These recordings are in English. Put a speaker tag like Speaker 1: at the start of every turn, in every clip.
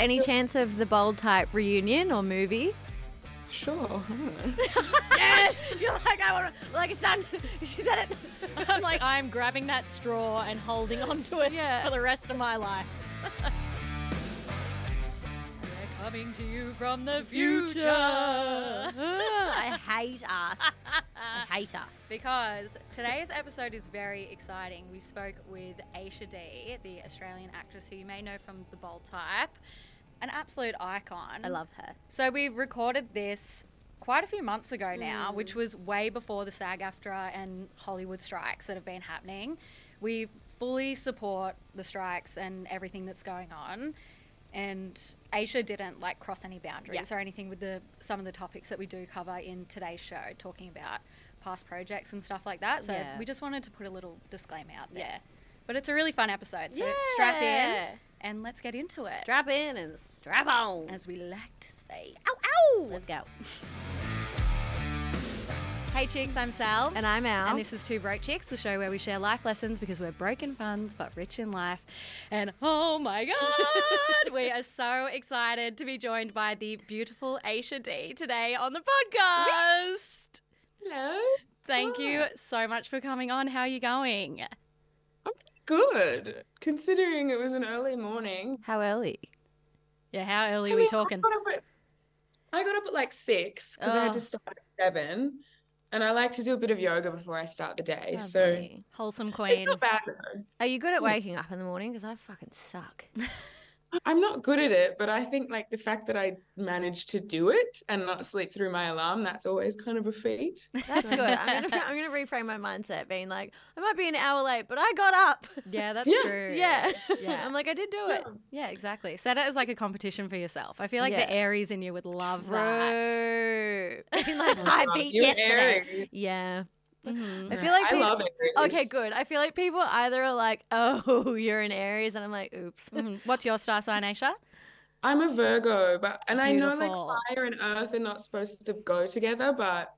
Speaker 1: any chance of the bold type reunion or movie?
Speaker 2: Sure.
Speaker 1: Yes! You're like, I want to, like, it's done. She said it.
Speaker 3: I'm like, I'm grabbing that straw and holding on to it
Speaker 1: Yeah.
Speaker 3: for the rest of my life. We're coming to you from the future.
Speaker 1: I hate us. I hate us.
Speaker 3: Because today's episode is very exciting. We spoke with Aisha Dee, the Australian actress who you may know from The Bold Type, an absolute icon.
Speaker 1: I love her.
Speaker 3: So we recorded this quite a few months ago now, mm. which was way before the SAG-AFTRA and Hollywood strikes that have been happening. We fully support the strikes and everything that's going on. And Aisha didn't like cross any boundaries
Speaker 1: Yeah.
Speaker 3: or anything with the some of the topics that we do cover in today's show, talking about past projects and stuff like that. So
Speaker 1: Yeah.
Speaker 3: we just wanted to put a little disclaimer out there. Yeah. But it's a really fun episode. So strap in and let's get into it.
Speaker 1: Strap in and strap on.
Speaker 3: as we like to say.
Speaker 1: Ow, ow! Let's go.
Speaker 3: Hey chicks, I'm Sal.
Speaker 1: And I'm Al.
Speaker 3: And this is Two Broke Chicks, the show where we share life lessons because we're broken funds but rich in life. And oh my God, we are so excited to be joined by the beautiful Aisha Dee today on the podcast.
Speaker 2: Hello.
Speaker 3: Thank you so much for coming on. How are you going?
Speaker 2: Good. Considering it was an early morning.
Speaker 1: How early?
Speaker 3: Yeah, how early
Speaker 2: I
Speaker 3: are we
Speaker 2: mean, I
Speaker 3: talking?
Speaker 2: got up at, I got up at like six because I had
Speaker 1: Oh.
Speaker 2: to start at seven. And I like to do a bit of yoga before I start the day. So
Speaker 1: Lovely.
Speaker 3: Wholesome
Speaker 2: it's
Speaker 3: queen.
Speaker 2: not bad though.
Speaker 1: Are you good at waking up in the morning? Because I fucking suck.
Speaker 2: I'm not good at it, but I think like the fact that I managed to do it and not sleep through my alarm, that's always kind of a feat.
Speaker 1: That's good. I'm gonna, I'm gonna reframe my mindset, being like, I might be an hour late, but I got up.
Speaker 3: Yeah, that's
Speaker 2: Yeah.
Speaker 3: true.
Speaker 1: Yeah,
Speaker 3: Yeah.
Speaker 1: I'm like, I did do it.
Speaker 3: Yeah, exactly. Set it as like a competition for yourself. I feel like
Speaker 1: Yeah.
Speaker 3: the Aries in you would love that.
Speaker 1: True. Being like, I beat
Speaker 2: you're
Speaker 1: yesterday.
Speaker 2: Aries.
Speaker 1: Yeah.
Speaker 3: Mhm.
Speaker 1: I feel like
Speaker 2: I
Speaker 1: peop-
Speaker 2: love Aries.
Speaker 1: Okay, good. I feel like people either are like, "Oh, you're an Aries," and I'm like, "Oops."
Speaker 3: Mhm. What's your star sign, Aisha?
Speaker 2: I'm a Virgo, but and I know like fire and earth are not supposed to go together, but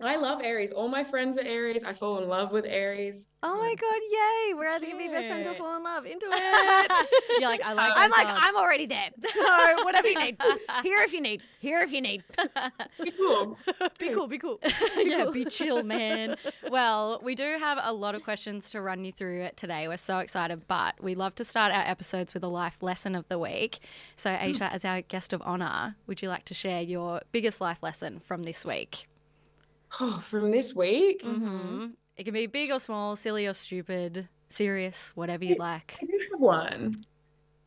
Speaker 2: I love Aries. All my friends are Aries. I fall in love with Aries.
Speaker 1: Oh my god, yay! We're either gonna be best friends or fall in love. Into it.
Speaker 3: You're like, I like
Speaker 1: I'm like. I'm already there. So whatever you need. Here if you need. Here if you need.
Speaker 2: Be cool.
Speaker 1: Be cool. Be cool.
Speaker 3: yeah, be chill, man. Well, we do have a lot of questions to run you through it today. We're so excited, but we love to start our episodes with a life lesson of the week. So, hmm. Aisha, as our guest of honor, would you like to share your biggest life lesson from this week?
Speaker 2: Oh, from this week,
Speaker 3: Mm-hmm. It can be big or small, silly or stupid, serious, whatever you like.
Speaker 2: I do have one.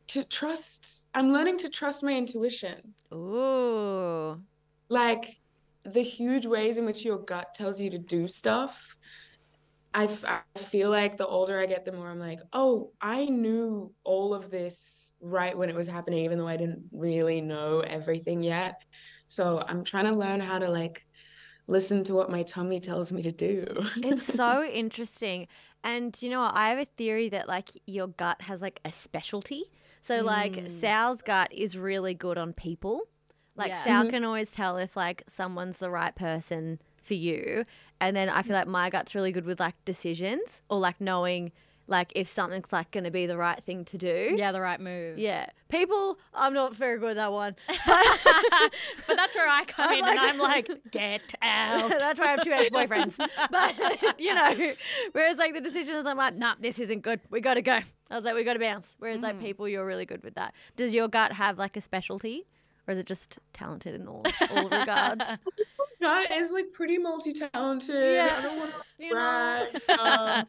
Speaker 2: To trust, I'm learning to trust my intuition.
Speaker 1: Ooh.
Speaker 2: Like the huge ways in which your gut tells you to do stuff. I, f- I feel like the older I get, the more I'm like, oh, I knew all of this right when it was happening, even though I didn't really know everything yet. So I'm trying to learn how to like listen to what my tummy tells me to do.
Speaker 1: It's so interesting. And you know what? I have a theory that like your gut has like a specialty. So like
Speaker 3: Mm.
Speaker 1: Sal's gut is really good on people. Like
Speaker 3: Yeah.
Speaker 1: Sal
Speaker 2: Mhm.
Speaker 1: can always tell if like someone's the right person for you. And then I feel like my gut's really good with like decisions or like knowing like if something's like going to be the right thing to do.
Speaker 3: Yeah, the right move.
Speaker 1: Yeah. People, I'm not very good at that one.
Speaker 3: But that's where I come
Speaker 1: I'm
Speaker 3: in and I'm like, get out.
Speaker 1: That's why I have two ex boyfriends. But, you know, whereas like the decisions, I'm like, nah, this isn't good. We got to go. I was like, we got to bounce. Whereas like people, you're really good with that. Does your gut have like a specialty? Or is it just talented in all, all regards?
Speaker 2: Gut is like pretty multi-talented.
Speaker 1: Yeah.
Speaker 2: I don't want to
Speaker 1: You know?
Speaker 2: brag. Um,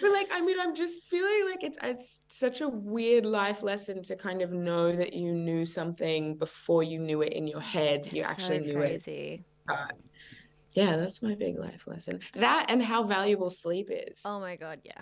Speaker 2: But like, I mean, I'm just feeling like it's it's such a weird life lesson to kind of know that you knew something before you knew it in your head. You
Speaker 1: So
Speaker 2: actually knew it.
Speaker 1: crazy.
Speaker 2: Yeah, that's my big life lesson. That and how valuable sleep is.
Speaker 1: Oh my God, yeah.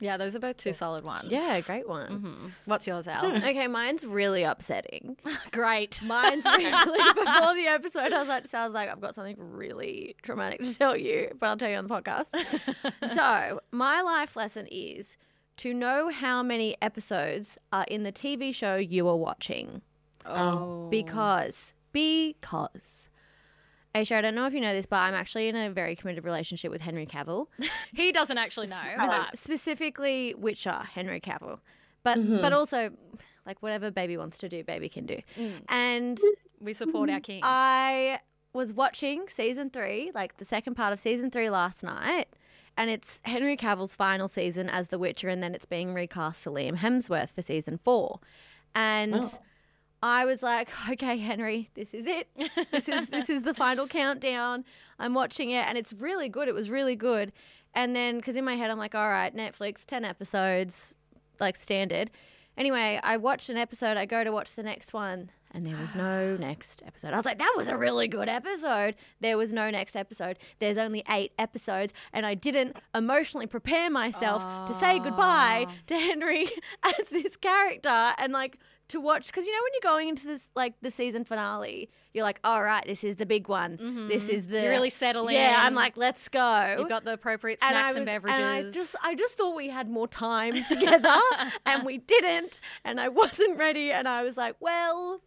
Speaker 3: Yeah, those are both two solid ones.
Speaker 1: Yeah, great one.
Speaker 3: hmm What's yours, Al?
Speaker 1: Okay, mine's really upsetting.
Speaker 3: Great.
Speaker 1: Mine's really before the episode. I was like, sounds like I've got something really traumatic to tell you, but I'll tell you on the podcast. so my life lesson is to know how many episodes are in the TV show you are watching,
Speaker 2: Oh.
Speaker 1: because because. Aisha, I don't know if you know this, but I'm actually in a very committed relationship with Henry Cavill.
Speaker 3: he doesn't actually know.
Speaker 2: Oh.
Speaker 3: but-
Speaker 1: Specifically, Witcher, Henry Cavill. but
Speaker 2: Mhm.
Speaker 1: but also like whatever baby wants to do, baby can do.
Speaker 3: Mm.
Speaker 1: And
Speaker 3: We support our king.
Speaker 1: I was watching season three, like the second part of season three last night, and it's Henry Cavill's final season as The Witcher, and then it's being recast to Liam Hemsworth for season four. And
Speaker 2: Oh.
Speaker 1: I was like, okay, Henry, this is it. This is this is the final countdown. I'm watching it, and it's really good. It was really good. And then, because in my head, I'm like, all right, Netflix, ten episodes, like standard. Anyway, I watched an episode. I go to watch the next one, and there was no next episode. I was like, that was a really good episode. There was no next episode. There's only eight episodes, and I didn't emotionally prepare myself to say goodbye to Henry as this character and like to watch because you know when you're going into this like the season finale, you're like, all right, this is the big one. This is the
Speaker 3: Mm-hmm. You really settle in.
Speaker 1: yeah. I'm like, let's go.
Speaker 3: You've got the appropriate
Speaker 1: and
Speaker 3: snacks and,
Speaker 1: was,
Speaker 3: beverages.
Speaker 1: and I just, I just thought we had more time together, and we didn't, and I wasn't ready, and I was like, well,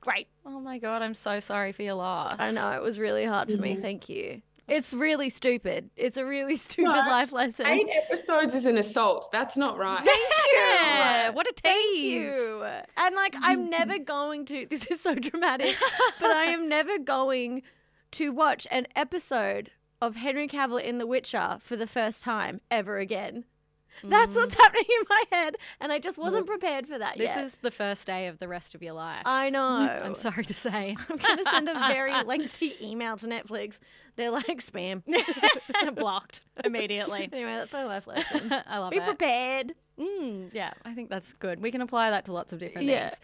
Speaker 1: great.
Speaker 3: oh my god, I'm so sorry for your loss.
Speaker 1: I know it was really hard for me. Thank you. It's really stupid. It's a really stupid life lesson.
Speaker 2: Eight episodes is an assault. That's not right.
Speaker 3: Yeah, what a tease.
Speaker 1: And like, I'm never going to. This is so dramatic, but I am never going to watch an episode of Henry Cavill in The Witcher for the first time ever again. That's what's mm. happening in my head, and I just wasn't prepared for that
Speaker 3: This
Speaker 1: yet.
Speaker 3: is the first day of the rest of your life.
Speaker 1: I know.
Speaker 3: I'm sorry to say.
Speaker 1: I'm gonna send a very lengthy email to Netflix. They're like spam.
Speaker 3: blocked immediately.
Speaker 1: anyway, that's my life lesson.
Speaker 3: I love it.
Speaker 1: Be
Speaker 3: it.
Speaker 1: prepared.
Speaker 3: Mm, yeah, I think that's good. We can apply that to lots of different
Speaker 1: Yeah.
Speaker 3: things.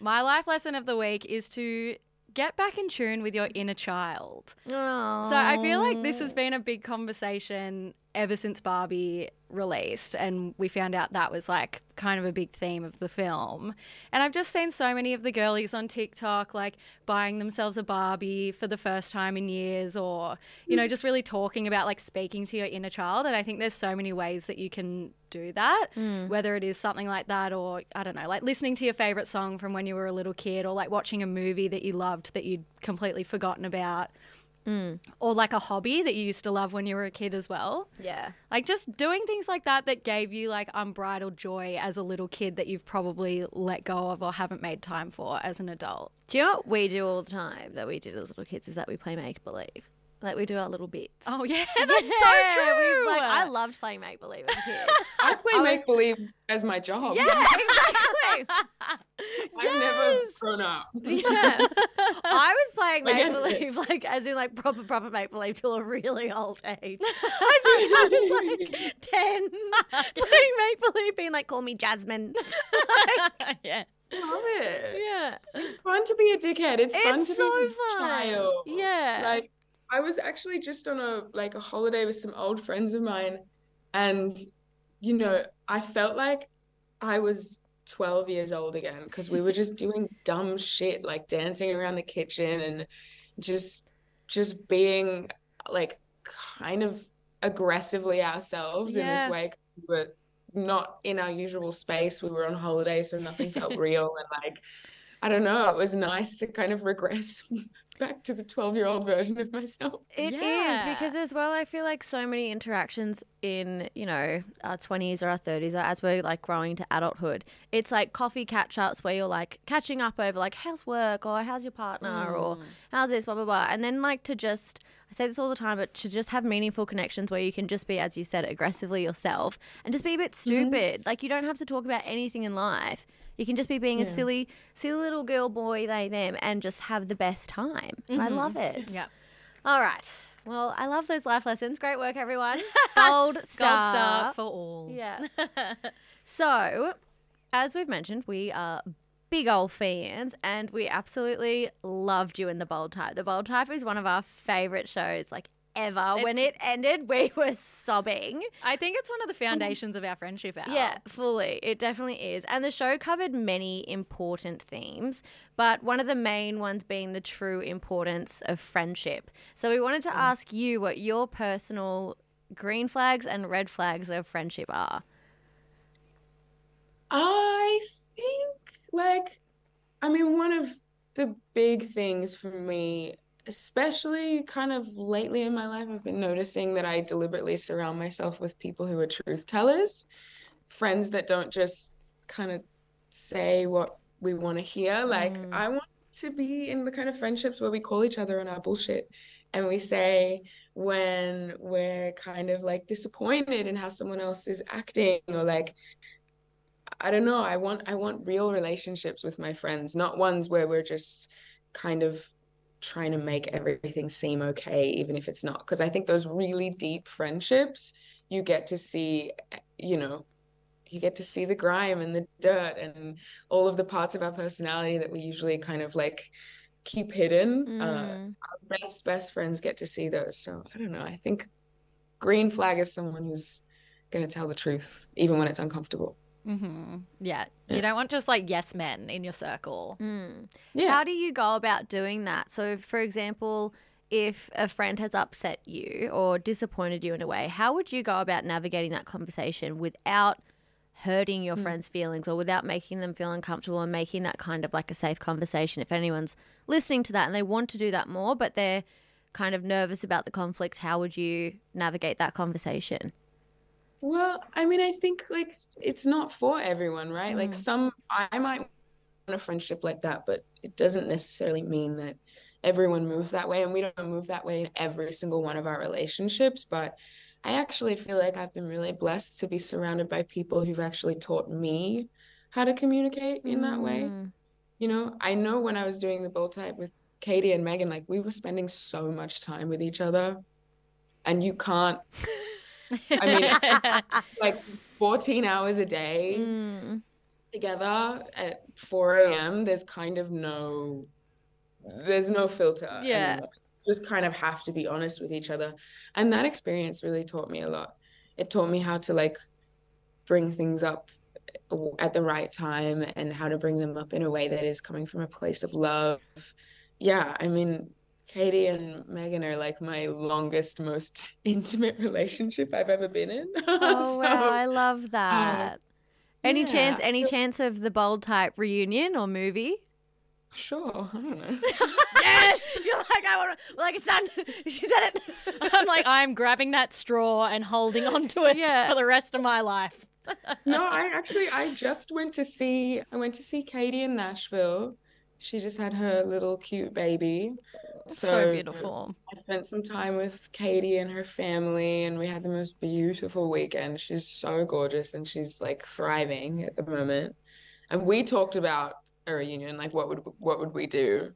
Speaker 3: My life lesson of the week is to get back in tune with your inner child.
Speaker 1: Oh.
Speaker 3: So I feel like this has been a big conversation ever since Barbie released, and we found out that was like kind of a big theme of the film. And I've just seen so many of the girlies on TikTok like buying themselves a Barbie for the first time in years, or you know, just really talking about like speaking to your inner child. And I think there's so many ways that you can do that, mm. whether it is something like that, or I don't know, like listening to your favorite song from when you were a little kid, or like watching a movie that you loved that you'd completely forgotten about Mm. or like a hobby that you used to love when you were a kid as well.
Speaker 1: Yeah.
Speaker 3: Like just doing things like that that gave you like unbridled joy as a little kid that you've probably let go of or haven't made time for as an adult.
Speaker 1: Do you know what we do all the time that we did as little kids is that we play make believe. Like we do our little bits.
Speaker 3: Oh yeah, that's
Speaker 1: Yeah,
Speaker 3: so true.
Speaker 1: we- like I loved playing make believe as a kid.
Speaker 2: I play make believe as my job.
Speaker 1: yeah, exactly.
Speaker 2: I've never grown up.
Speaker 1: Yeah. I was playing
Speaker 2: Like,
Speaker 1: make believe, like as in like proper proper make believe till a really old age. I think I was like ten, playing make believe, being like, "Call me Jasmine."
Speaker 3: yeah.
Speaker 2: Love it.
Speaker 1: yeah,
Speaker 2: It's fun to be a dickhead. It's, fun to
Speaker 1: so
Speaker 2: be a
Speaker 1: fun.
Speaker 2: child.
Speaker 1: Yeah,
Speaker 2: Like I was actually just on a like a holiday with some old friends of mine and you know, I felt like I was 12 years old again because we were just doing dumb shit like dancing around the kitchen and just just being like kind of aggressively ourselves in this way we were not in our usual space. We were on holiday, so nothing felt real and like I don't know, it was nice to kind of regress back to the 12 year old version of myself.
Speaker 1: It is
Speaker 3: Yeah.
Speaker 1: because as well, I feel like so many interactions in you know our twenties or our thirties, or as we're like growing to adulthood, it's like coffee catch ups where you're like catching up over like how's work or how's your partner mm. or how's this blah blah blah, and then like to just I say this all the time, but to just have meaningful connections where you can just be, as you said, aggressively yourself and just be a bit mm-hmm. stupid. Like you don't have to talk about anything in life. You can just be being a silly, silly little girl, boy, they, them, and just have the best time. And I mm-hmm. love it.
Speaker 3: Yeah.
Speaker 1: All right. Well, I love those life lessons. Great work, everyone. Gold star.
Speaker 3: Gold star for all.
Speaker 1: Yeah. So, as we've mentioned, we are big old fans and we absolutely loved you in The Bold Type. The Bold Type is one of our favorite shows, like ever. when it ended, we were sobbing.
Speaker 3: I think it's one of the foundations of our friendship. Al.
Speaker 1: Yeah, fully. It definitely is. And the show covered many important themes, but one of the main ones being the true importance of friendship. So we wanted to mm. ask you what your personal green flags and red flags of friendship are.
Speaker 2: I think, like, I mean, one of the big things for me, especially kind of lately in my life, I've been noticing that I deliberately surround myself with people who are truth tellers, friends that don't just kind of say what we want to hear. Like
Speaker 1: Mm.
Speaker 2: I want to be in the kind of friendships where we call each other on our bullshit and we say when we're kind of like disappointed in how someone else is acting or like I don't know, I want I want real relationships with my friends, not ones where we're just kind of trying to make everything seem okay even if it's not because I think those really deep friendships you get to see you know you get to see the grime and the dirt and all of the parts of our personality that we usually kind of like keep hidden. Uh,
Speaker 1: Mm.
Speaker 2: our best best friends get to see those. So I don't know. I think green flag is someone who's going to tell the truth even when it's uncomfortable.
Speaker 3: Mm-hmm. Yeah.
Speaker 2: Yeah.
Speaker 3: You don't want just like yes men in your circle.
Speaker 1: Mm.
Speaker 2: Yeah.
Speaker 1: How do you go about doing that? So, for example, if a friend has upset you or disappointed you in a way, how would you go about navigating that conversation without hurting your
Speaker 2: Hmm.
Speaker 1: friend's feelings or without making them feel uncomfortable and making that kind of like a safe conversation? If anyone's listening to that and they want to do that more, but they're kind of nervous about the conflict, how would you navigate that conversation?
Speaker 2: Well, I mean, I think like it's not for everyone, right? Like
Speaker 1: Mm.
Speaker 2: some, I might want a friendship like that, but it doesn't necessarily mean that everyone moves that way. And we don't move that way in every single one of our relationships. But I actually feel like I've been really blessed to be surrounded by people who've actually taught me how to communicate in that way.
Speaker 1: Mm.
Speaker 2: You know, I know when I was doing the bold type with Katie and Megan, like we were spending so much time with each other. And you can't, I mean, like 14 hours a day
Speaker 1: Mm.
Speaker 2: together at 4 a.m. There's kind of no, there's no filter.
Speaker 1: Yeah.
Speaker 2: anymore. Just kind of have to be honest with each other. And that experience really taught me a lot. It taught me how to like bring things up at the right time and how to bring them up in a way that is coming from a place of love. Yeah, I mean, Katie and Megan are like my longest, most intimate relationship I've ever been in.
Speaker 1: Oh
Speaker 2: So,
Speaker 1: wow, I love uh, that. any chance any chance of the bold type reunion or movie?
Speaker 2: sure, I don't know.
Speaker 1: yes! You're like I want to like it's done. she said it.
Speaker 3: I'm like, I'm grabbing that straw and holding onto it
Speaker 1: Yeah.
Speaker 3: for the rest of my life.
Speaker 2: No, I actually I just went to see I went to see Katie in Nashville. She just had her little cute baby.
Speaker 3: So, beautiful.
Speaker 2: I spent some time with Katie and her family and we had the most beautiful weekend. She's so gorgeous and she's like thriving at the moment. And we talked about a reunion, like what would what would we do?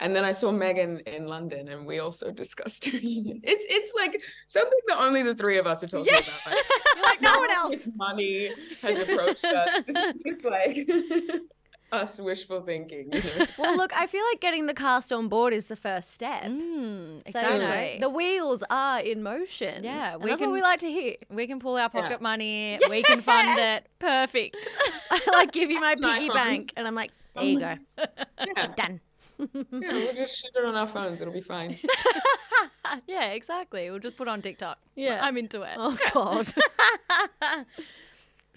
Speaker 2: And then I saw Megan in London and we also discussed a reunion. It's it's like something that only the three of us are talking
Speaker 3: Yeah.
Speaker 2: about. Like,
Speaker 1: like no one
Speaker 2: one
Speaker 1: else.
Speaker 2: money has approached us. This is just like us wishful thinking, you know?
Speaker 1: Well, look, I feel like getting the cast on board is the first step.
Speaker 3: Mm,
Speaker 1: So, you know,
Speaker 3: exactly.
Speaker 1: the wheels are in motion.
Speaker 3: Yeah, we
Speaker 1: that's what
Speaker 3: can-
Speaker 1: we like to hear.
Speaker 3: we can pull our pocket
Speaker 2: Yeah.
Speaker 3: money. We can fund it. Perfect.
Speaker 1: I like give you my piggy
Speaker 2: one.
Speaker 1: bank, and I'm like, there you go,
Speaker 2: Yeah.
Speaker 1: done.
Speaker 2: Yeah, we'll just shoot it on our phones. It'll be fine.
Speaker 3: yeah, exactly. We'll just put on TikTok.
Speaker 1: Yeah.
Speaker 3: I'm into it.
Speaker 1: Oh God.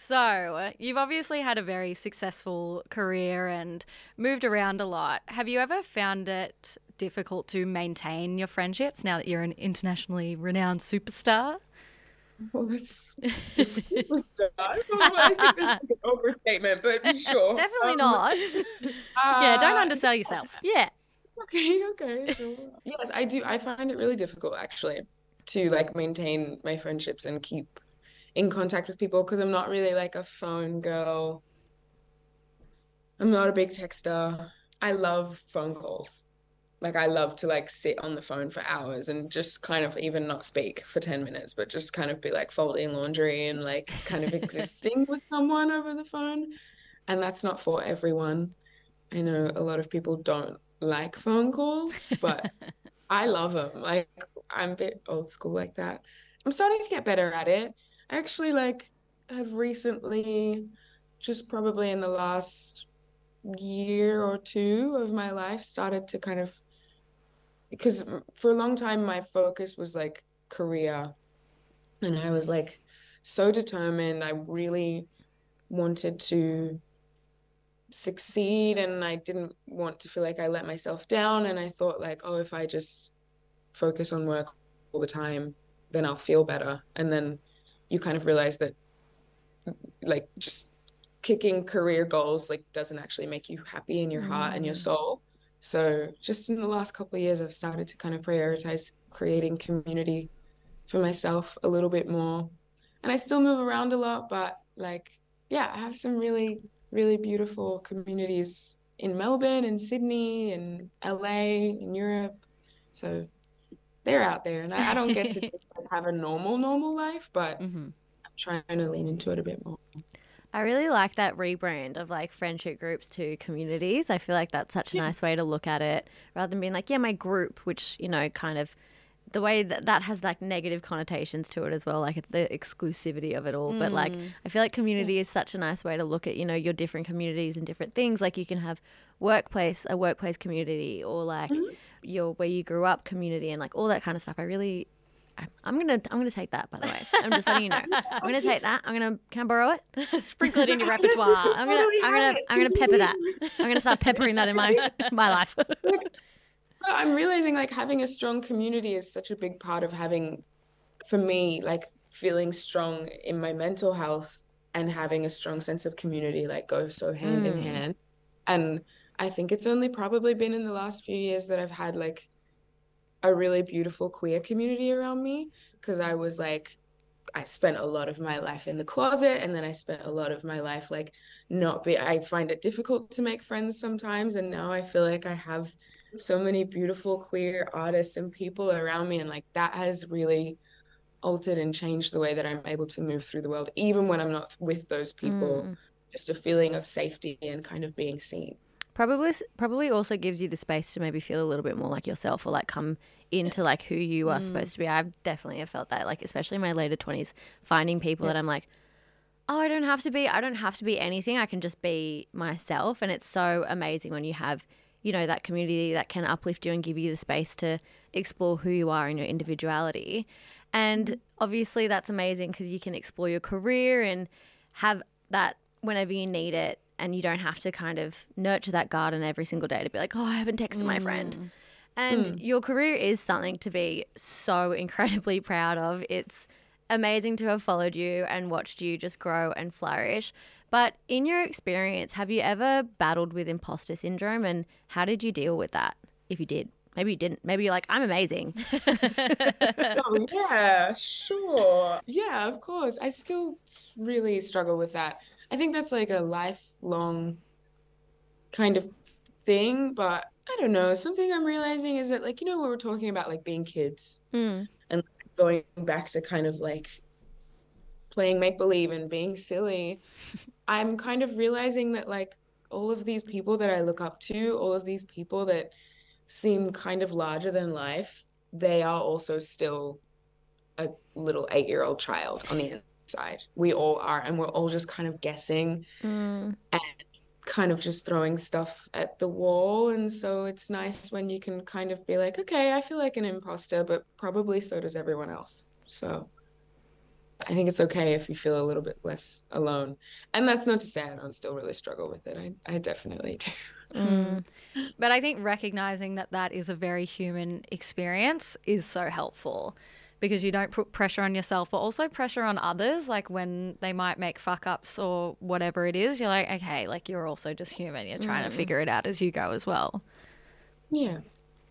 Speaker 3: So, uh, you've obviously had a very successful career and moved around a lot. Have you ever found it difficult to maintain your friendships now that you're an internationally renowned superstar?
Speaker 2: Well, that's a superstar. I think that's an overstatement, but sure.
Speaker 1: Definitely
Speaker 2: Um,
Speaker 1: not.
Speaker 3: yeah, don't
Speaker 2: uh,
Speaker 3: undersell yourself.
Speaker 1: Yeah.
Speaker 2: Okay, okay. sure. Yes, I do. I find it really difficult actually to like maintain my friendships and keep in contact with people because I'm not really like a phone girl. I'm not a big texter. I love phone calls. Like I love to like sit on the phone for hours and just kind of even not speak for 10 minutes, but just kind of be like folding laundry and like kind of existing with someone over the phone. And that's not for everyone. I know a lot of people don't like phone calls, but I love them. Like I'm a bit old school like that. I'm starting to get better at it. Actually like have recently, just probably in the last year or two of my life, started to kind of because for a long time my focus was like career, and I was like so determined. I really wanted to succeed and I didn't want to feel like I let myself down. And I thought like oh if I just focus on work all the time then I'll feel better. And then you kind of realize that like just kicking career goals like doesn't actually make you happy in your heart and your
Speaker 1: Mm.
Speaker 2: soul. So just in the last couple of years, I've started to kind of prioritize creating community for myself a little bit more. And I still move around a lot, but like, yeah, I have some really, really beautiful communities in Melbourne and Sydney and LA and Europe. So they're out there, and I, I don't get to just like, have a normal, normal life, but
Speaker 3: hmm
Speaker 2: I'm trying to lean into it a bit more.
Speaker 1: I really like that rebrand of like friendship groups to communities. I feel like that's such a
Speaker 2: Yeah.
Speaker 1: nice way to look at it rather than being like, yeah, my group, which, you know, kind of the way that that has like negative connotations to it as well, like the exclusivity of it all. But like,
Speaker 3: Mm.
Speaker 1: I feel like community is such a nice way to look at, you know, your different communities and different things. Like you can have workplace, a workplace community or like
Speaker 2: Mhm.
Speaker 1: your where you grew up community and like all that kind of stuff. I really, I- I'm gonna, I'm gonna take that by the way. I'm just letting you know. I'm gonna take that. I'm gonna, can I borrow it?
Speaker 3: Sprinkle it in your repertoire.
Speaker 1: I'm gonna, I'm gonna, I'm gonna pepper that. I'm gonna start peppering that in my my life.
Speaker 2: I'm realizing like having a strong community is such a big part of having, for me, like feeling strong in my mental health and having a strong sense of community like go so hand in
Speaker 1: Mm.
Speaker 2: hand. And I think it's only probably been in the last few years that I've had like a really beautiful queer community around me because I was like, I spent a lot of my life in the closet and then I spent a lot of my life like not be, I find it difficult to make friends sometimes. And now I feel like I have so many beautiful queer artists and people around me and like that has really altered and changed the way that I'm able to move through the world even when I'm not with those people
Speaker 1: Mm.
Speaker 2: just a feeling of safety and kind of being seen
Speaker 1: Probably, probably also gives you the space to maybe feel a little bit more like yourself, or like come into like who you are mm. supposed to be. I've definitely have felt that, like especially in my later twenties, finding people that I'm like, oh, I don't have to be, I don't have to be anything. I can just be myself, and it's so amazing when you have, you know, that community that can uplift you and give you the space to explore who you are and your individuality. And mm-hmm. obviously, that's amazing because you can explore your career and have that whenever you need it and you don't have to kind of nurture that garden every single day to be like, oh, I haven't texted my friend. Mm. And hmm. your career is something to be so incredibly proud of. It's amazing to have followed you and watched you just grow and flourish. But in your experience, have you ever battled with imposter syndrome and how did you deal with that? If you did, maybe you didn't. Maybe you're like, I'm amazing.
Speaker 2: oh yeah sure yeah of course I still really struggle with that I think that's like a lifelong kind of thing but I don't know something I'm realizing is that like you know we're talking about like being kids
Speaker 1: Mm.
Speaker 2: going back to kind of like playing make believe and being silly, I'm kind of realizing that like all of these people that I look up to, all of these people that seem kind of larger than life, they are also still a little eight year old child on the inside. We all are, and we're all just kind of guessing
Speaker 1: Mm.
Speaker 2: and kind of just throwing stuff at the wall. And so it's nice when you can kind of be like, okay, I feel like an imposter, but probably so does everyone else. So I think it's okay if you feel a little bit less alone. And that's not to say I don't still really struggle with it. I, I definitely do.
Speaker 1: Mm.
Speaker 3: But I think recognizing that that is a very human experience is so helpful because you don't put pressure on yourself, but also pressure on others. Like when they might make fuck ups or whatever it is, you're like, okay, like you're also just human. You're trying to mm. figure it out as you go as well,
Speaker 2: Yeah.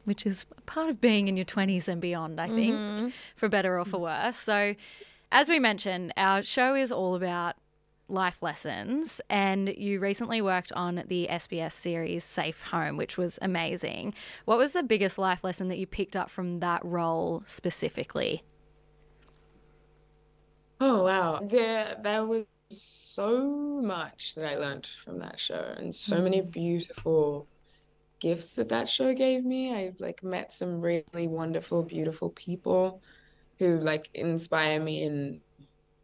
Speaker 3: which is part of being in your 20s and beyond, I think, mm-hmm. for better or for worse. So, as we mentioned, our show is all about life lessons, and you recently worked on the SBS series Safe Home, which was amazing. What was the biggest life lesson that you picked up from that role specifically?
Speaker 2: Oh wow. There there was so much that I learned from that show and so many mm. beautiful gifts that that show gave me. I like met some really wonderful, beautiful people who like inspire me in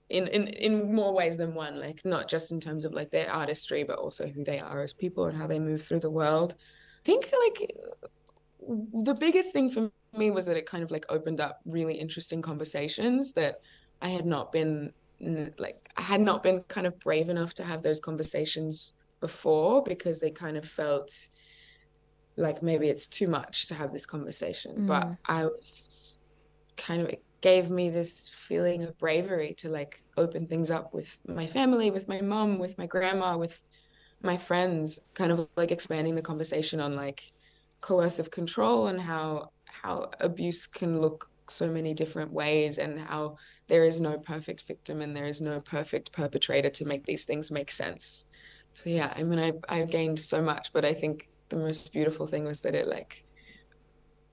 Speaker 2: in in in more ways than one, like not just in terms of like their artistry, but also who they are as people and how they move through the world. I think like the biggest thing for me was that it kind of like opened up really interesting conversations that I had not been like I had not been kind of brave enough to have those conversations before because they kind of felt like maybe it's too much to have this conversation. But mm. I was kind of gave me this feeling of bravery to like open things up with my family, with my mom, with my grandma, with my friends, kind of like expanding the conversation on like coercive control and how how abuse can look so many different ways and how there is no perfect victim and there is no perfect perpetrator to make these things make sense. So yeah, I mean I I've gained so much, but I think the most beautiful thing was that it like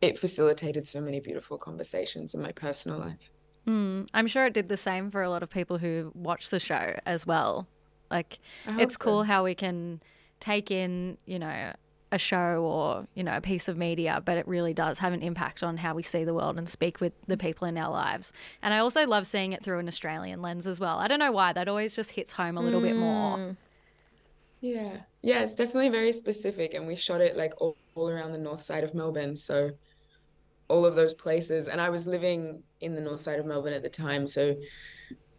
Speaker 2: it facilitated so many beautiful conversations in my personal life.
Speaker 3: Mm, I'm sure it did the same for a lot of people who watch the show as well. Like, it's cool so. how we can take in, you know, a show or, you know, a piece of media, but it really does have an impact on how we see the world and speak with the people in our lives. And I also love seeing it through an Australian lens as well. I don't know why, that always just hits home a little mm. bit more. Mm.
Speaker 2: Yeah. Yeah, it's definitely very specific. And we shot it like all, all around the north side of Melbourne. So all of those places. And I was living in the north side of Melbourne at the time. So,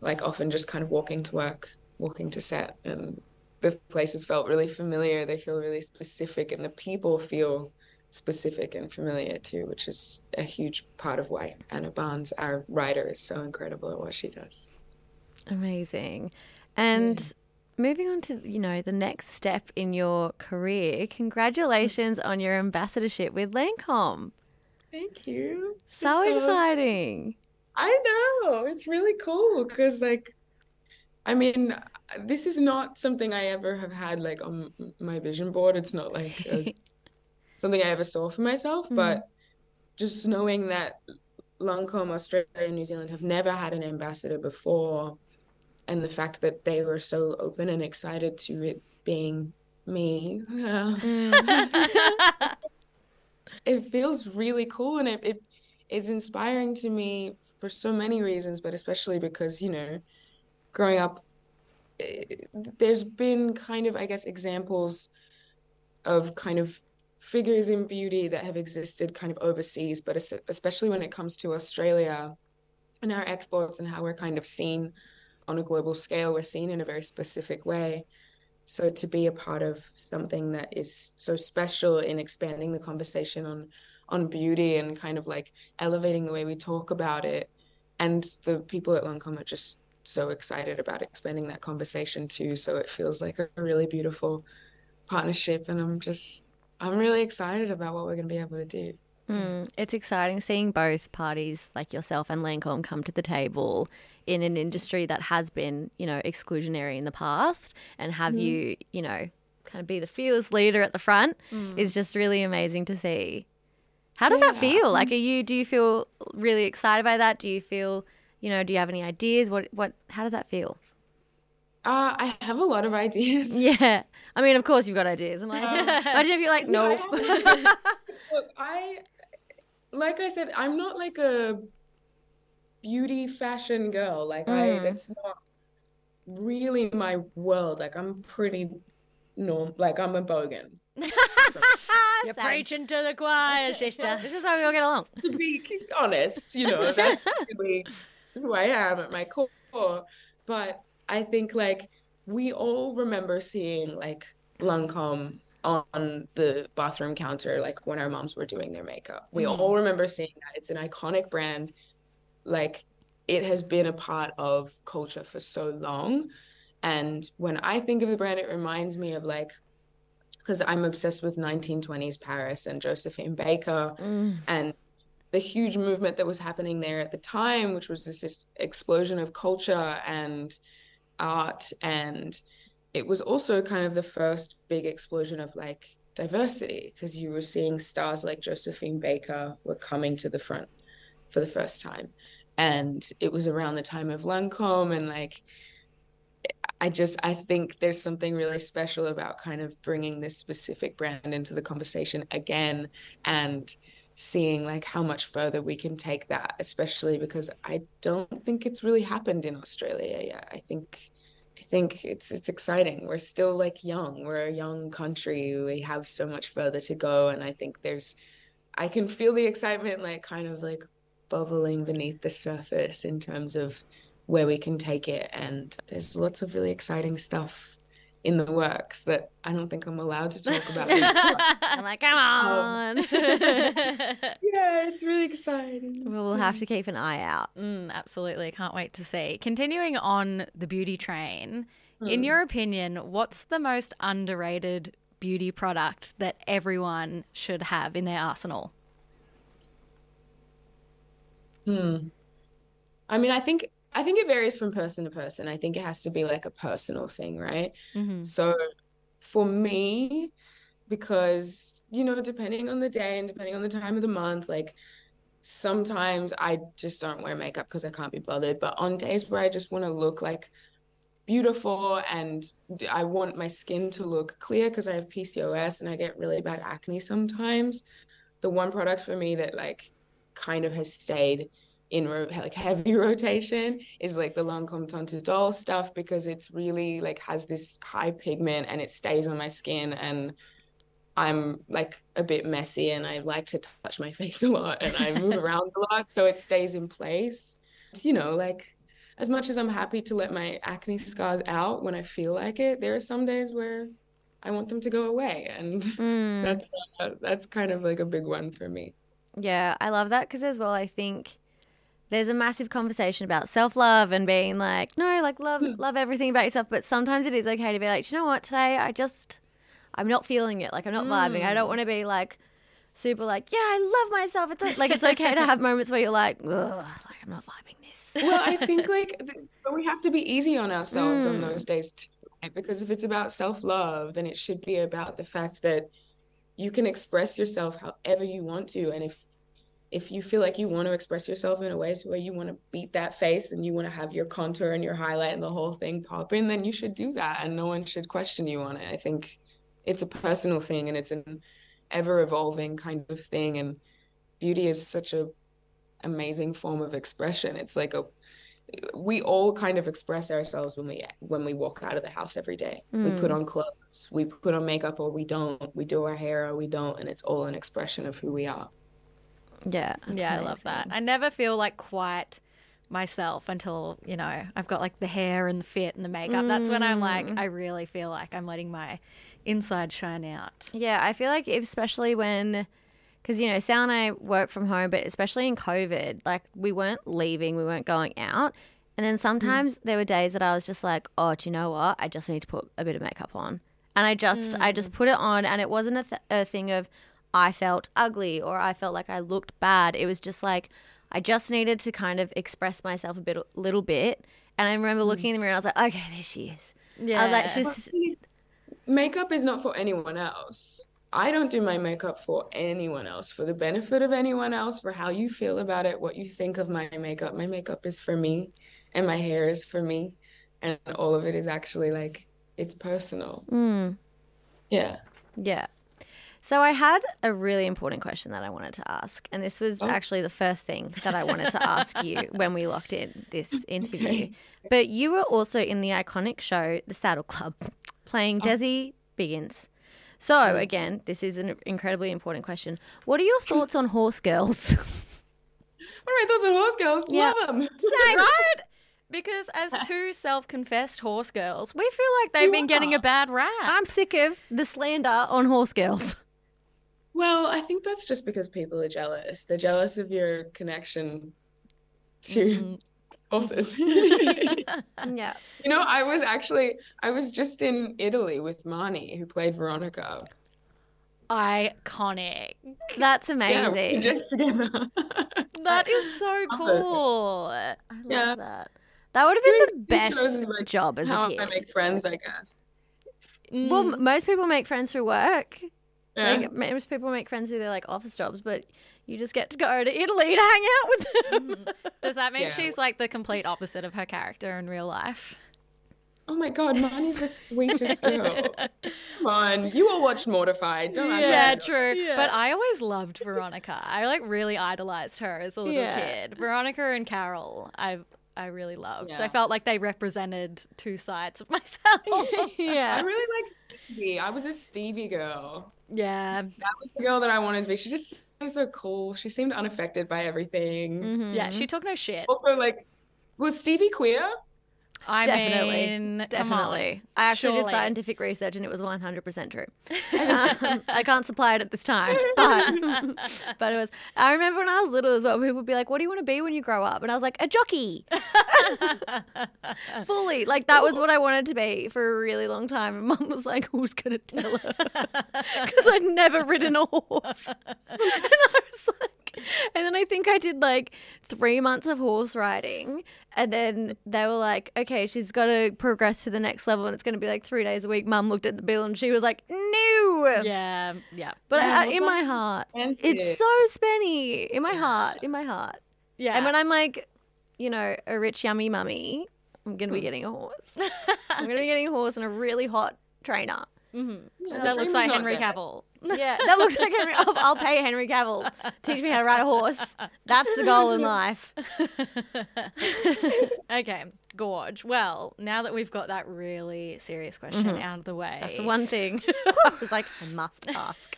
Speaker 2: like, often just kind of walking to work, walking to set, and the places felt really familiar. They feel really specific, and the people feel specific and familiar too, which is a huge part of why Anna Barnes, our writer, is so incredible at what she does.
Speaker 1: Amazing. And yeah. moving on to, you know, the next step in your career, congratulations on your ambassadorship with Lancome.
Speaker 2: Thank you.
Speaker 1: So, so exciting.
Speaker 2: I know. It's really cool because, like, I mean, this is not something I ever have had like on my vision board. It's not like a, something I ever saw for myself, mm. but just knowing that Lancome Australia and New Zealand have never had an ambassador before, and the fact that they were so open and excited to it being me. it feels really cool and it, it is inspiring to me for so many reasons, but especially because, you know, growing up, it, eh, there's been kind of, I guess, examples of kind of figures in beauty that have existed kind of overseas, but especially when it comes to Australia and our exports and how we're kind of seen on a global scale, we're seen in a very specific way. So to be a part of something that is so special in expanding the conversation on on beauty and kind of like elevating the way we talk about it, and the people at Lancome are just so excited about expanding that conversation too. So it feels like a really beautiful partnership, and I'm just I'm really excited about what we're going to be able to do.
Speaker 1: Mm, it's exciting seeing both parties, like yourself and Lancome, come to the table in an industry that has been, you know, exclusionary in the past and have mm. you, you know, kind of be the fearless leader at the front mm. is just really amazing to see. How does yeah. that feel? Like are you do you feel really excited by that? Do you feel, you know, do you have any ideas? What what how does that feel?
Speaker 2: Uh, I have a lot of ideas.
Speaker 1: Yeah. I mean, of course you've got ideas. I'm like, um, imagine if you're like, no.
Speaker 2: Look, I, like I said, I'm not like a beauty fashion girl. Like mm. I that's not really my world. Like I'm pretty norm like I'm a bogan.
Speaker 1: You're Same. preaching to the choir, sister. this is how we all get along.
Speaker 2: To be honest, you know, that's really who I am at my core. But I think like we all remember seeing like Lancome on the bathroom counter, like when our moms were doing their makeup. We mm. all remember seeing that. It's an iconic brand like it has been a part of culture for so long. And when I think of the brand, it reminds me of like, because I'm obsessed with 1920s Paris and Josephine Baker mm. and the huge movement that was happening there at the time, which was this, this explosion of culture and art. And it was also kind of the first big explosion of like diversity because you were seeing stars like Josephine Baker were coming to the front for the first time and it was around the time of Lancome and like I just I think there's something really special about kind of bringing this specific brand into the conversation again and seeing like how much further we can take that especially because I don't think it's really happened in Australia yet. I think I think it's it's exciting. We're still like young. We're a young country. We have so much further to go and I think there's I can feel the excitement like kind of like bubbling beneath the surface in terms of where we can take it. And there's lots of really exciting stuff in the works that I don't think I'm allowed to talk about.
Speaker 1: I'm like, come on.
Speaker 2: yeah, it's really exciting.
Speaker 1: well, we'll have to keep an eye out.
Speaker 3: Mm, absolutely. I can't wait to see. Continuing on the beauty train, in
Speaker 2: Hmm.
Speaker 3: your opinion, what's the most underrated beauty product that everyone should have in their arsenal?
Speaker 2: Hmm. I mean, I think I think it varies from person to person. I think it has to be like a personal thing, right?
Speaker 3: Mm-hmm.
Speaker 2: So for me, because you know, depending on the day and depending on the time of the month, like sometimes I just don't wear makeup because I can't be bothered. But on days where I just want to look like beautiful and I want my skin to look clear because I have PCOS and I get really bad acne sometimes, the one product for me that like kind of has stayed in ro- like heavy rotation is like the Lancome Teint Idole stuff because it's really like has this high pigment and it stays on my skin and I'm like a bit messy and I like to touch my face a lot and I move around a lot so it stays in place. You know, like as much as I'm happy to let my acne scars out when I feel like it, there are some days where I want them to go away and
Speaker 1: Mm.
Speaker 2: that's uh, that's kind of like a big one for me.
Speaker 1: Yeah, I love that because as well, I think there's a massive conversation about self love and being like, no, like love, love everything about yourself. But sometimes it is okay to be like, "Do you know what? Today, I just, I'm not feeling it. Like I'm not vibing. I don't want to be like super like, yeah, I love myself. It's like, like it's okay to have moments where you're like, Ugh, like I'm not vibing this.
Speaker 2: Well, I think like but we have to be easy on ourselves on
Speaker 1: Mm.
Speaker 2: those days too. right? Because if it's about self-love, then it should be about the fact that you can express yourself however you want to. And if if you feel like you want to express yourself in a way to where you want to beat that face and you want to have your contour and your highlight and the whole thing pop in, then you should do that and no one should question you on it. I think it's a personal thing and it's an ever evolving kind of thing and beauty is such a amazing form of expression. It's like a we all kind of express ourselves when we when we walk out of the house every day. We put on clothes, we put on makeup or we don't. We do our hair or we don't, and it's all an expression of who we are.
Speaker 1: Yeah, that's
Speaker 3: yeah, I love that. I never feel like quite myself until, you know, I've got like the hair and the fit and the makeup. That's when I'm like,
Speaker 1: Mm.
Speaker 3: I really feel like I'm letting my inside shine out.
Speaker 1: Yeah, I feel like especially when, because you know, Sal and I work from home, but especially in COVID, like we weren't leaving, we weren't going out, and then mm. sometimes there were days that I was just like, oh, do you know what? I just need to put a bit of makeup on, and I just, I just mm. put it on, and it wasn't a, th- a thing of I felt ugly or I felt like I looked bad. It was just like I just needed to kind of express myself a bit, little bit, and I remember mm. looking in the mirror, and I was like, okay, there she is.
Speaker 3: Yeah.
Speaker 1: I was like, she's.
Speaker 2: Makeup is not for anyone else. I don't do my makeup for anyone else, for the benefit of anyone else, for how you feel about it, what you think of my makeup. My makeup is for me, and my hair is for me, and all of it is actually like it's personal.
Speaker 1: Mm.
Speaker 2: Yeah.
Speaker 1: Yeah. So I had a really important question that I wanted to ask, and this was
Speaker 2: Oh.
Speaker 1: actually the first thing that I wanted to ask you when we locked in this interview.
Speaker 2: Okay.
Speaker 1: But you were also in the iconic show The Saddle Club, playing
Speaker 2: Oh.
Speaker 1: Desi Biggins. So again, this is an incredibly important question. What are your thoughts on horse girls?
Speaker 2: What are my thoughts on horse girls?
Speaker 1: Yeah.
Speaker 2: Love them.
Speaker 3: right? Because as two self-confessed horse girls, we feel like they've
Speaker 2: You
Speaker 3: been getting a bad rap.
Speaker 1: I'm sick of the slander on horse girls.
Speaker 2: Well, I think that's just because people are jealous. They're jealous of your connection to mm-hmm. Horses. you know, I was actually I was just in Italy with Marny, who played Veronica.
Speaker 3: Iconic.
Speaker 1: That's
Speaker 2: Yeah, we
Speaker 1: amazing.
Speaker 2: were just together.
Speaker 3: That is so cool.
Speaker 1: I love
Speaker 2: Yeah.
Speaker 1: that. That would have been the best
Speaker 2: shows is, like,
Speaker 1: job as a
Speaker 2: How
Speaker 1: kid.
Speaker 2: I make friends, I guess.
Speaker 1: Well,
Speaker 3: Mm.
Speaker 1: m- most people make friends through work.
Speaker 2: Yeah.
Speaker 1: Like most people make friends through their like office jobs, but you just get to go to Italy to hang out with them. Mm-hmm.
Speaker 3: Does that mean
Speaker 2: Yeah.
Speaker 3: she's like the complete opposite of her character in real life?
Speaker 2: Oh my God, Marny's the sweetest girl. Come on, you all watched Mortified, don't act
Speaker 3: Yeah, true.
Speaker 1: Yeah.
Speaker 3: But I always loved Veronica. I like really idolized her as a little
Speaker 1: Yeah.
Speaker 3: kid. Veronica and Carole, I I really loved. I felt like they represented two sides of myself.
Speaker 1: Yeah, I
Speaker 2: really like Stevie. I was a Stevie girl.
Speaker 3: yeah.
Speaker 2: That was the girl that I wanted to be. She just seemed so cool. She seemed unaffected by everything.
Speaker 1: Mhm.
Speaker 3: Yeah, she took no shit.
Speaker 2: Also, like, was Stevie queer?
Speaker 3: I
Speaker 1: Definitely.
Speaker 3: mean.
Speaker 1: Definitely. I actually
Speaker 3: Surely.
Speaker 1: did scientific research and it was 100% true. Um, I can't supply it at this time, but but it was. I remember when I was little as well, people would be like, "What do you want to be when you grow up?" And I was like, "A jockey." Fully, like that was what I wanted to be for a really long time. And Mum was like, "Who's gonna tell her?" Because I'd never ridden a horse, and I was like, and then I think I did like three months of horse riding, and then they were like, "Okay, she's got to progress to the next level, and it's going to be like three days a week." Mum looked at the bill and she was like, "No."
Speaker 3: yeah, yeah,
Speaker 1: But
Speaker 2: Yeah, horse
Speaker 1: in my heart,
Speaker 2: expensive.
Speaker 1: it's so spenny. In my heart, in my heart.
Speaker 3: yeah.
Speaker 1: And when I'm like, you know, a rich yummy mummy, I'm gonna be
Speaker 2: Hmm.
Speaker 1: getting a horse. I'm gonna be getting a horse and a really hot trainer.
Speaker 3: Mhm.
Speaker 2: Yeah,
Speaker 3: that looks like Henry
Speaker 2: dead.
Speaker 3: Cavill.
Speaker 1: Yeah, that looks like Henry. I'll, I'll pay Henry Cavill. Teach me how to ride a horse. That's the goal in life.
Speaker 3: okay, gorge. Well, now that we've got that really serious question out of the way,
Speaker 1: That's the one thing I was like, I must ask.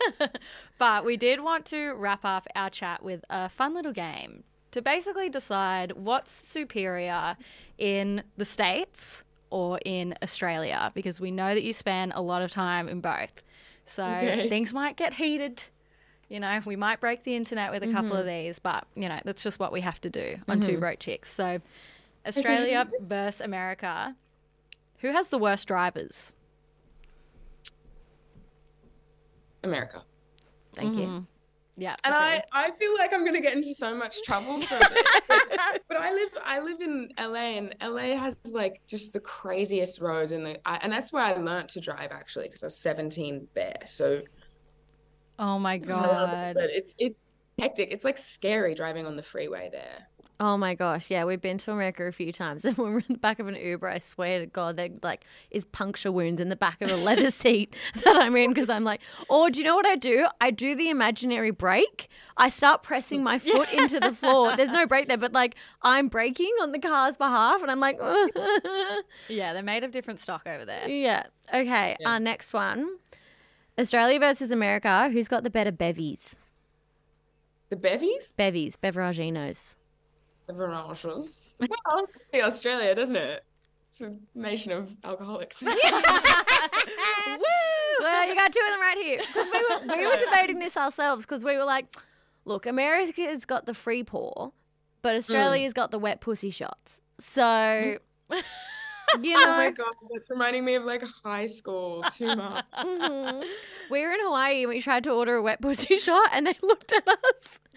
Speaker 3: but we did want to wrap up our chat with a fun little game to basically decide what's superior in the States or in Australia, because we know that you spend a lot of time in both. So
Speaker 2: Okay.
Speaker 3: things might get heated. You know, we might break the internet with a couple of mm-hmm. these, but you know, that's just what we have to do on Two mm-hmm. Broke Chicks. So Australia versus America. Who has the worst drivers?
Speaker 2: America.
Speaker 1: Thank you. Mm-hmm.
Speaker 3: Yeah.
Speaker 2: And
Speaker 3: okay.
Speaker 2: I, I feel like I'm gonna get into so much trouble for this. but, but I live I live in LA and LA has like just the craziest roads and the I, and that's where I learnt to drive actually because I was 17 there. So
Speaker 3: Oh my
Speaker 2: it,
Speaker 3: god.
Speaker 2: but it's it's hectic. It's like scary driving on the freeway there.
Speaker 1: Oh my gosh, yeah, we've been to America a few times, and when we're in the back of an Uber, I swear to God, there like is puncture wounds in the back of a leather seat that I'm in because I'm like, or do you know what I do? I do the imaginary brake. I start pressing my foot into the floor. There's no brake there, but like I'm braking on the car's behalf, and I'm like,
Speaker 3: Yeah, they're made of different stock over there.
Speaker 1: yeah. Okay, our next one, Australia versus America. Who's got the better bevies?
Speaker 2: The bevies,
Speaker 1: Bevies, beveraginos.
Speaker 2: The Veranges. Well, it's be Australia, doesn't it? It's a nation of alcoholics.
Speaker 1: Well, you got two of them right here. Because we were, we were debating this ourselves because we were like, look, America's got the free pour, but Australia's got the wet pussy shots. So, you
Speaker 2: oh my god, that's reminding me of like high school too much.
Speaker 1: mhm. we were in Hawaii and we tried to order a wet pussy shot and they looked at us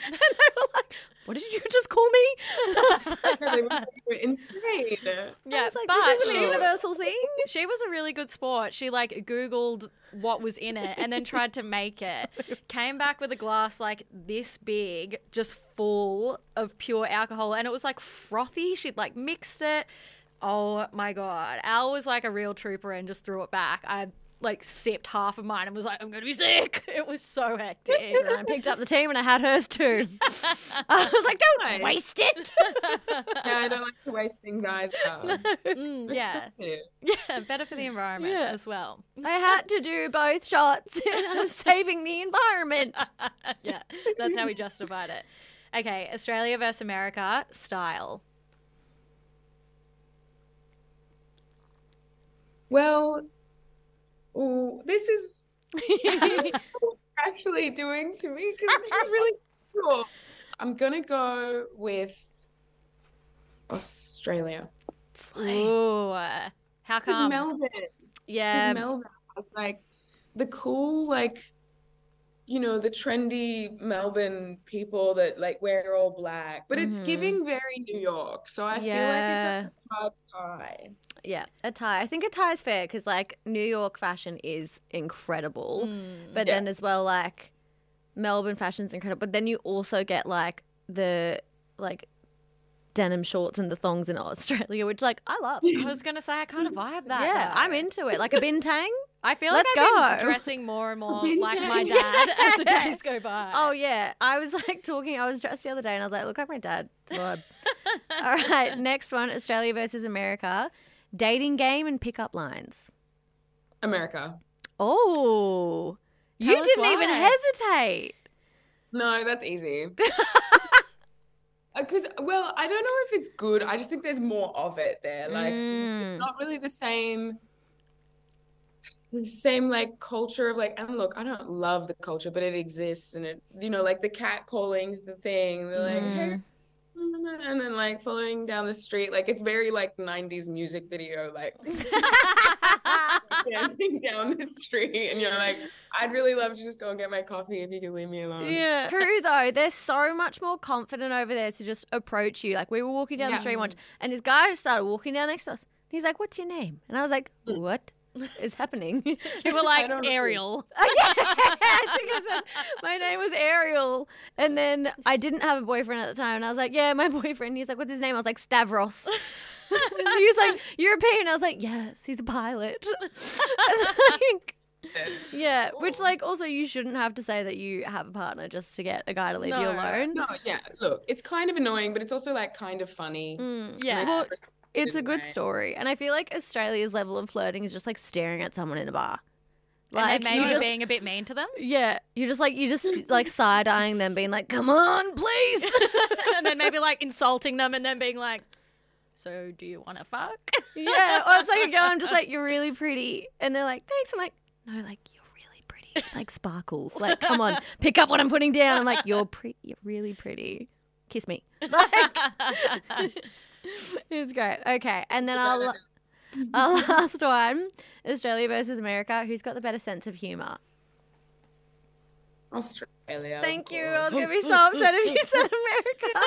Speaker 1: and they were like, what did you just call me? And I was like,
Speaker 2: they were insane.
Speaker 1: I
Speaker 3: Yeah,
Speaker 1: was like,
Speaker 3: but
Speaker 1: this isn't a
Speaker 3: she,
Speaker 1: universal thing.
Speaker 3: she was a really good sport. She like Googled what was in it and then tried to make it. Came back with a glass like this big, just full of pure alcohol, and it was like frothy. She'd like mixed it. Oh my god, Al was like a real trooper and just threw it back. I like sipped half of mine and was like, I'm gonna be sick. It was so hectic.
Speaker 1: And I picked up the team and I had hers too. I was like, don't
Speaker 2: Nice.
Speaker 1: waste it.
Speaker 2: Yeah, I don't like to waste things either.
Speaker 3: Mm, yeah, yeah, better for the environment
Speaker 1: Yeah.
Speaker 3: as well.
Speaker 1: I had to do both shots. Saving the environment.
Speaker 3: yeah, that's how we justified it. Okay, Australia versus America style.
Speaker 2: Well, ooh, this is actually doing to me because this is really cool. I'm gonna go with Australia.
Speaker 3: Ooh, uh,
Speaker 2: how
Speaker 3: come?
Speaker 2: Melbourne.
Speaker 1: Yeah.
Speaker 2: Because Melbourne has like the cool, like, you know, the trendy Melbourne people that like wear all black, but it's
Speaker 1: Mhm.
Speaker 2: giving very New York. So I feel like it's a tie.
Speaker 1: Yeah, a tie. I think a tie is fair because like New York fashion is incredible,
Speaker 3: Mm,
Speaker 1: but
Speaker 2: Yeah.
Speaker 1: then as well like Melbourne fashion's incredible. But then you also get like the like denim shorts and the thongs in Australia, which like I love.
Speaker 3: I was gonna say I kind of vibe that.
Speaker 1: yeah,
Speaker 3: though.
Speaker 1: I'm into it. Like a bintang.
Speaker 3: I feel
Speaker 1: Let's
Speaker 3: like I've
Speaker 1: go.
Speaker 3: been dressing more and more
Speaker 2: Been
Speaker 3: like my
Speaker 2: doing-
Speaker 3: dad as the days go by.
Speaker 1: Oh yeah, I was like talking. I was dressed the other day, and I was like, "Look like my dad." It's. All right, next one: Australia versus America. Dating game and pickup lines.
Speaker 2: America.
Speaker 1: Oh, you
Speaker 3: Tell us
Speaker 1: didn't even hesitate.
Speaker 2: No, that's easy. Because, well, I don't know if it's good. I just think there's more of it there. Like,
Speaker 1: Mm.
Speaker 2: it's not really the same, the same like culture of like, and look, I don't love the culture, but it exists. And it, you know, like the cat calling the thing, they're like, hey, mm-hmm. and then like following down the street. Like, it's very like 90s music video, like dancing down the street. And you're like, I'd really love to just go and get my coffee if you could leave me alone.
Speaker 1: Yeah. True though, they're so much more confident over there to just approach you. Like we were walking down the street once, and this guy just started walking down next to us. He's like, "What's your name?" And I was like, mm. "What is happening?"
Speaker 3: You were like. Ariel.
Speaker 1: Yeah, I think I said my name was Ariel, and then I didn't have a boyfriend at the time, and I was like, "Yeah, my boyfriend." He's like, "What's his name?" I was like, "Stavros." he was like, "European." I was like, "Yes, he's a pilot." Like, yeah, which like also you shouldn't have to say that you have a partner just to get a guy to leave you alone.
Speaker 2: No, yeah, look, it's kind of annoying, but it's also like kind of funny.
Speaker 1: Mm,
Speaker 3: Yeah.
Speaker 2: in
Speaker 1: Well,
Speaker 2: retrospective
Speaker 1: it's a good
Speaker 2: way.
Speaker 1: story, and I feel like Australia's level of flirting is just like staring at someone in a bar. you
Speaker 3: maybe
Speaker 1: just-
Speaker 3: being a bit mean to them.
Speaker 1: Yeah, you're just like you just like side eyeing them, being like, "Come on, please."
Speaker 3: and then maybe like insulting them and then being like, so do you want to fuck?
Speaker 1: yeah, or it's like a girl. I'm just like, "You're really pretty," and they're like, "Thanks." I'm like, "No, like you're really pretty, It's like sparkles. Like, come on, pick up what I'm putting down." I'm like, "You're pretty. You're really pretty. Kiss me." Like, it's great. Okay, and then our our last one, Australia versus America. Who's got the better sense of humor?
Speaker 2: Australia.
Speaker 1: Thank you. I was gonna be so upset if you said America.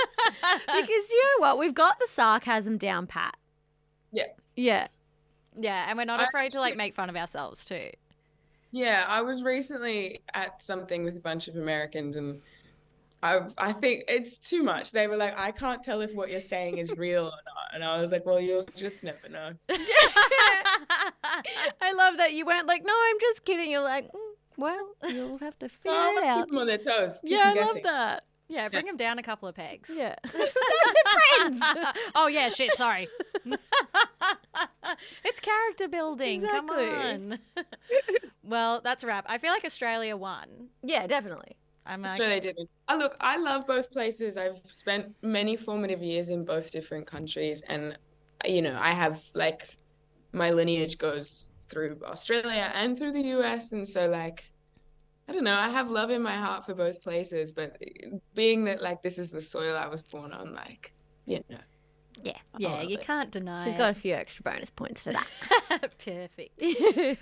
Speaker 1: because you know what? We've got the sarcasm down pat.
Speaker 2: Yeah.
Speaker 1: Yeah.
Speaker 3: yeah, and we're not afraid to like make fun of ourselves too.
Speaker 2: Yeah, I was recently at something with a bunch of Americans and I I think it's too much. They were like, I can't tell if what you're saying is real or not. And I was like, well, you'll just never know.
Speaker 1: I love that you weren't like, no, I'm just kidding. You're like, "Mm, well, you'll have to figure
Speaker 2: Oh,
Speaker 1: it
Speaker 2: but
Speaker 1: out.
Speaker 2: keep them on their toes. Keep
Speaker 1: Yeah, I
Speaker 2: them
Speaker 1: love
Speaker 2: guessing.
Speaker 1: that.
Speaker 3: yeah, bring them down a couple of pegs.
Speaker 1: Yeah.
Speaker 3: friends. oh yeah, shit. Sorry. it's character building. Come
Speaker 1: Exactly.
Speaker 3: on. well, that's a wrap. I feel like Australia won.
Speaker 1: yeah, definitely.
Speaker 3: I'm like,
Speaker 2: Australia didn't. Uh, look, I love both places. I've spent many formative years in both different countries, and you know, I have like my lineage goes through Australia and through the US, and so like I don't know, I have love in my heart for both places, but being that like this is the soil I was born on, like you know,
Speaker 1: Yeah.
Speaker 3: yeah, you
Speaker 2: it.
Speaker 3: can't deny.
Speaker 1: She's got a few extra bonus points for that.
Speaker 3: perfect.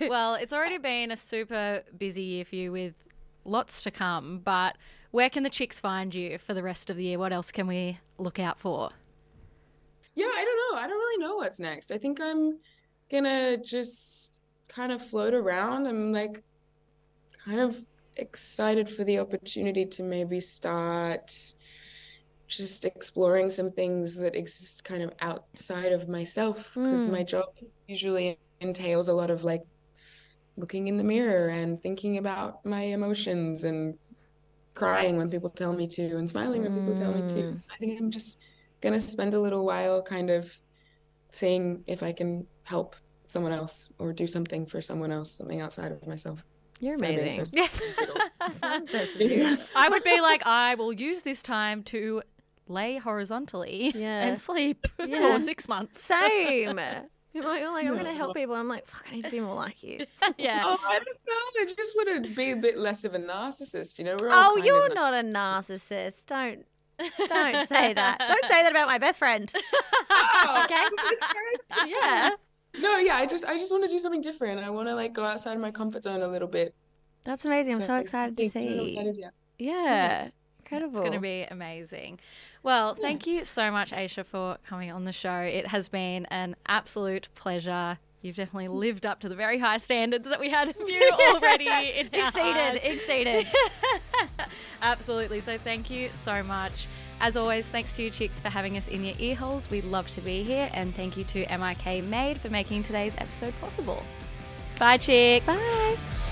Speaker 3: well, it's already been a super busy year for you with lots to come, but where can the chicks find you for the rest of the year? What else can we look out for?
Speaker 2: Yeah, I don't know. I don't really know what's next. I think I'm gonna just kind of float around. I'm like kind of excited for the opportunity to maybe start just exploring some things that exist kind of outside of myself because
Speaker 1: Mm.
Speaker 2: my job usually entails a lot of like looking in the mirror and thinking about my emotions and crying when people tell me to and smiling when people tell me to. So I think I'm just gonna spend a little while kind of seeing if I can help someone else or do something for someone else, something outside of myself.
Speaker 1: You're
Speaker 2: Instead of being
Speaker 1: amazing.
Speaker 2: so
Speaker 3: Yeah.
Speaker 2: sentimental.
Speaker 1: I'm obsessed with you.
Speaker 3: I would be like, I will use this time to lay horizontally
Speaker 1: Yeah.
Speaker 3: and sleep
Speaker 1: Yeah.
Speaker 3: for six months.
Speaker 1: Same. You're like, you're like, I'm going to help people. I'm like, fuck, I need to be more like you.
Speaker 3: yeah.
Speaker 2: Oh, I don't know. I just want to be a bit less of a narcissist, you know? We're all
Speaker 1: Oh,
Speaker 2: kind
Speaker 1: you're
Speaker 2: of
Speaker 1: not a narcissist. Don't don't say that. Don't say that about my best friend.
Speaker 2: Oh,
Speaker 1: Okay.
Speaker 2: okay.
Speaker 1: Yeah.
Speaker 2: No, yeah, I just I just want to do something different. I want to like go outside of my comfort zone a little bit.
Speaker 1: That's amazing. I'm so excited to
Speaker 2: think, I don't know
Speaker 1: see.
Speaker 2: is yet.
Speaker 1: Yeah. Incredible.
Speaker 3: It's going to be amazing. Well, thank you so much, Aisha, for coming on the show. It has been an absolute pleasure. You've definitely lived up to the very high standards that we had of you already.
Speaker 1: Exceeded. Exceeded.
Speaker 3: Absolutely. So thank you so much. As always, thanks to you chicks for having us in your ear holes. We love to be here. And thank you to MIK Made for making today's episode possible. Bye, chicks.
Speaker 1: Bye.